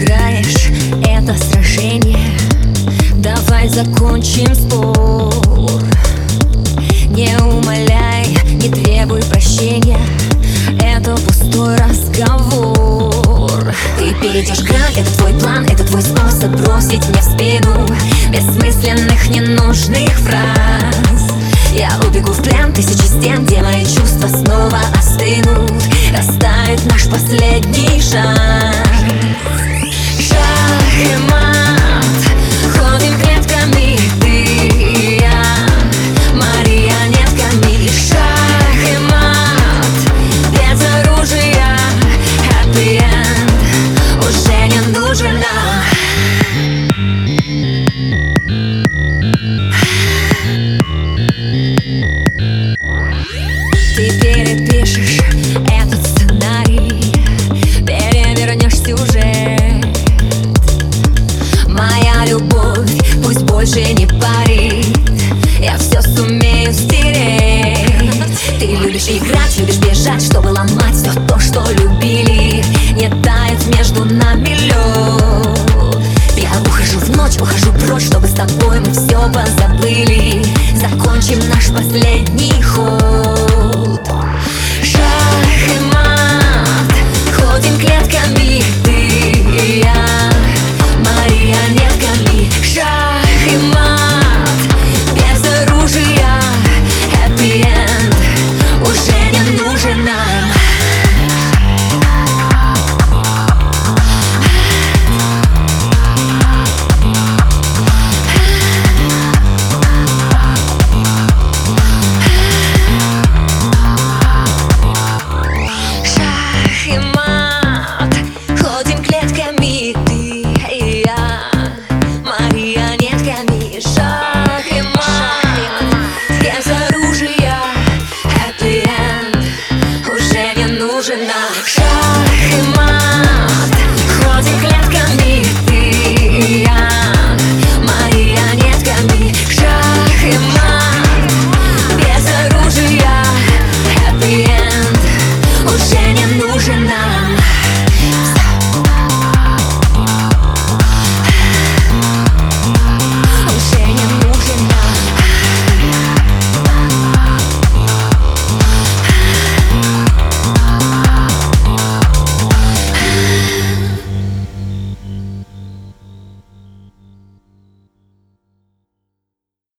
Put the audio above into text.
Играешь это сражение. Давай закончим спор. Не умоляй, не требуй прощения. Это пустой разговор. Ты перейдешь грань, это твой план Это твой способ бросить мне в спину. Бессмысленных, ненужных фраз. Я убегу в плен тысячи стен Где мои чувства снова горит Я все сумею стереть. Ты любишь играть, любишь бежать Чтобы ломать все то, что любили. Не тает между нами лед Я ухожу в ночь, ухожу прочь Чтобы с тобой мы все позабыли. Закончим наш последний ход. Шах и мат Ходим клетками. нужен нам.